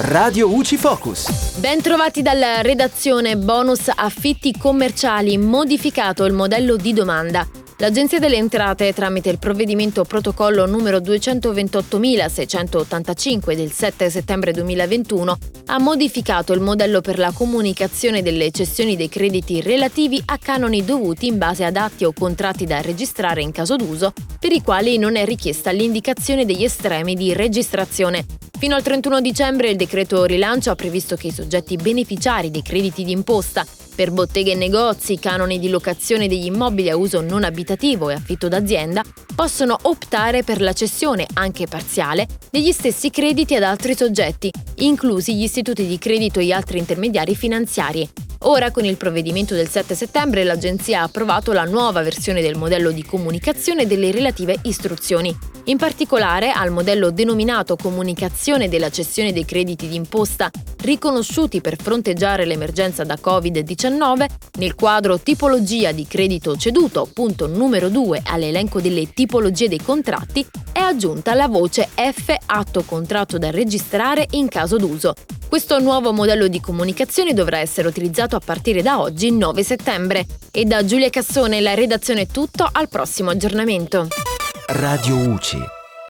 Radio UCI Focus. Ben trovati dalla redazione bonus affitti commerciali modificato il modello di domanda. L'Agenzia delle Entrate, tramite il provvedimento protocollo numero 228.685 del 7 settembre 2021, ha modificato il modello per la comunicazione delle cessioni dei crediti relativi a canoni dovuti in base ad atti o contratti da registrare in caso d'uso, per i quali non è richiesta l'indicazione degli estremi di registrazione. Fino al 31 dicembre il decreto rilancio ha previsto che i soggetti beneficiari dei crediti d'imposta per botteghe e negozi, canoni di locazione degli immobili a uso non abitativo e affitto d'azienda possono optare per la cessione, anche parziale, degli stessi crediti ad altri soggetti, inclusi gli istituti di credito e altri intermediari finanziari, Ora, con il provvedimento del 7 settembre, l'Agenzia ha approvato la nuova versione del modello di comunicazione delle relative istruzioni. In particolare, al modello denominato comunicazione della cessione dei crediti d'imposta riconosciuti per fronteggiare l'emergenza da Covid-19, nel quadro tipologia di credito ceduto, punto numero 2 all'elenco delle tipologie dei contratti, è aggiunta la voce F atto contratto da registrare in caso d'uso, questo nuovo modello di comunicazione dovrà essere utilizzato a partire da oggi, 9 settembre. E da Giulia Cassone la redazione è tutto, al prossimo aggiornamento. Radio UCI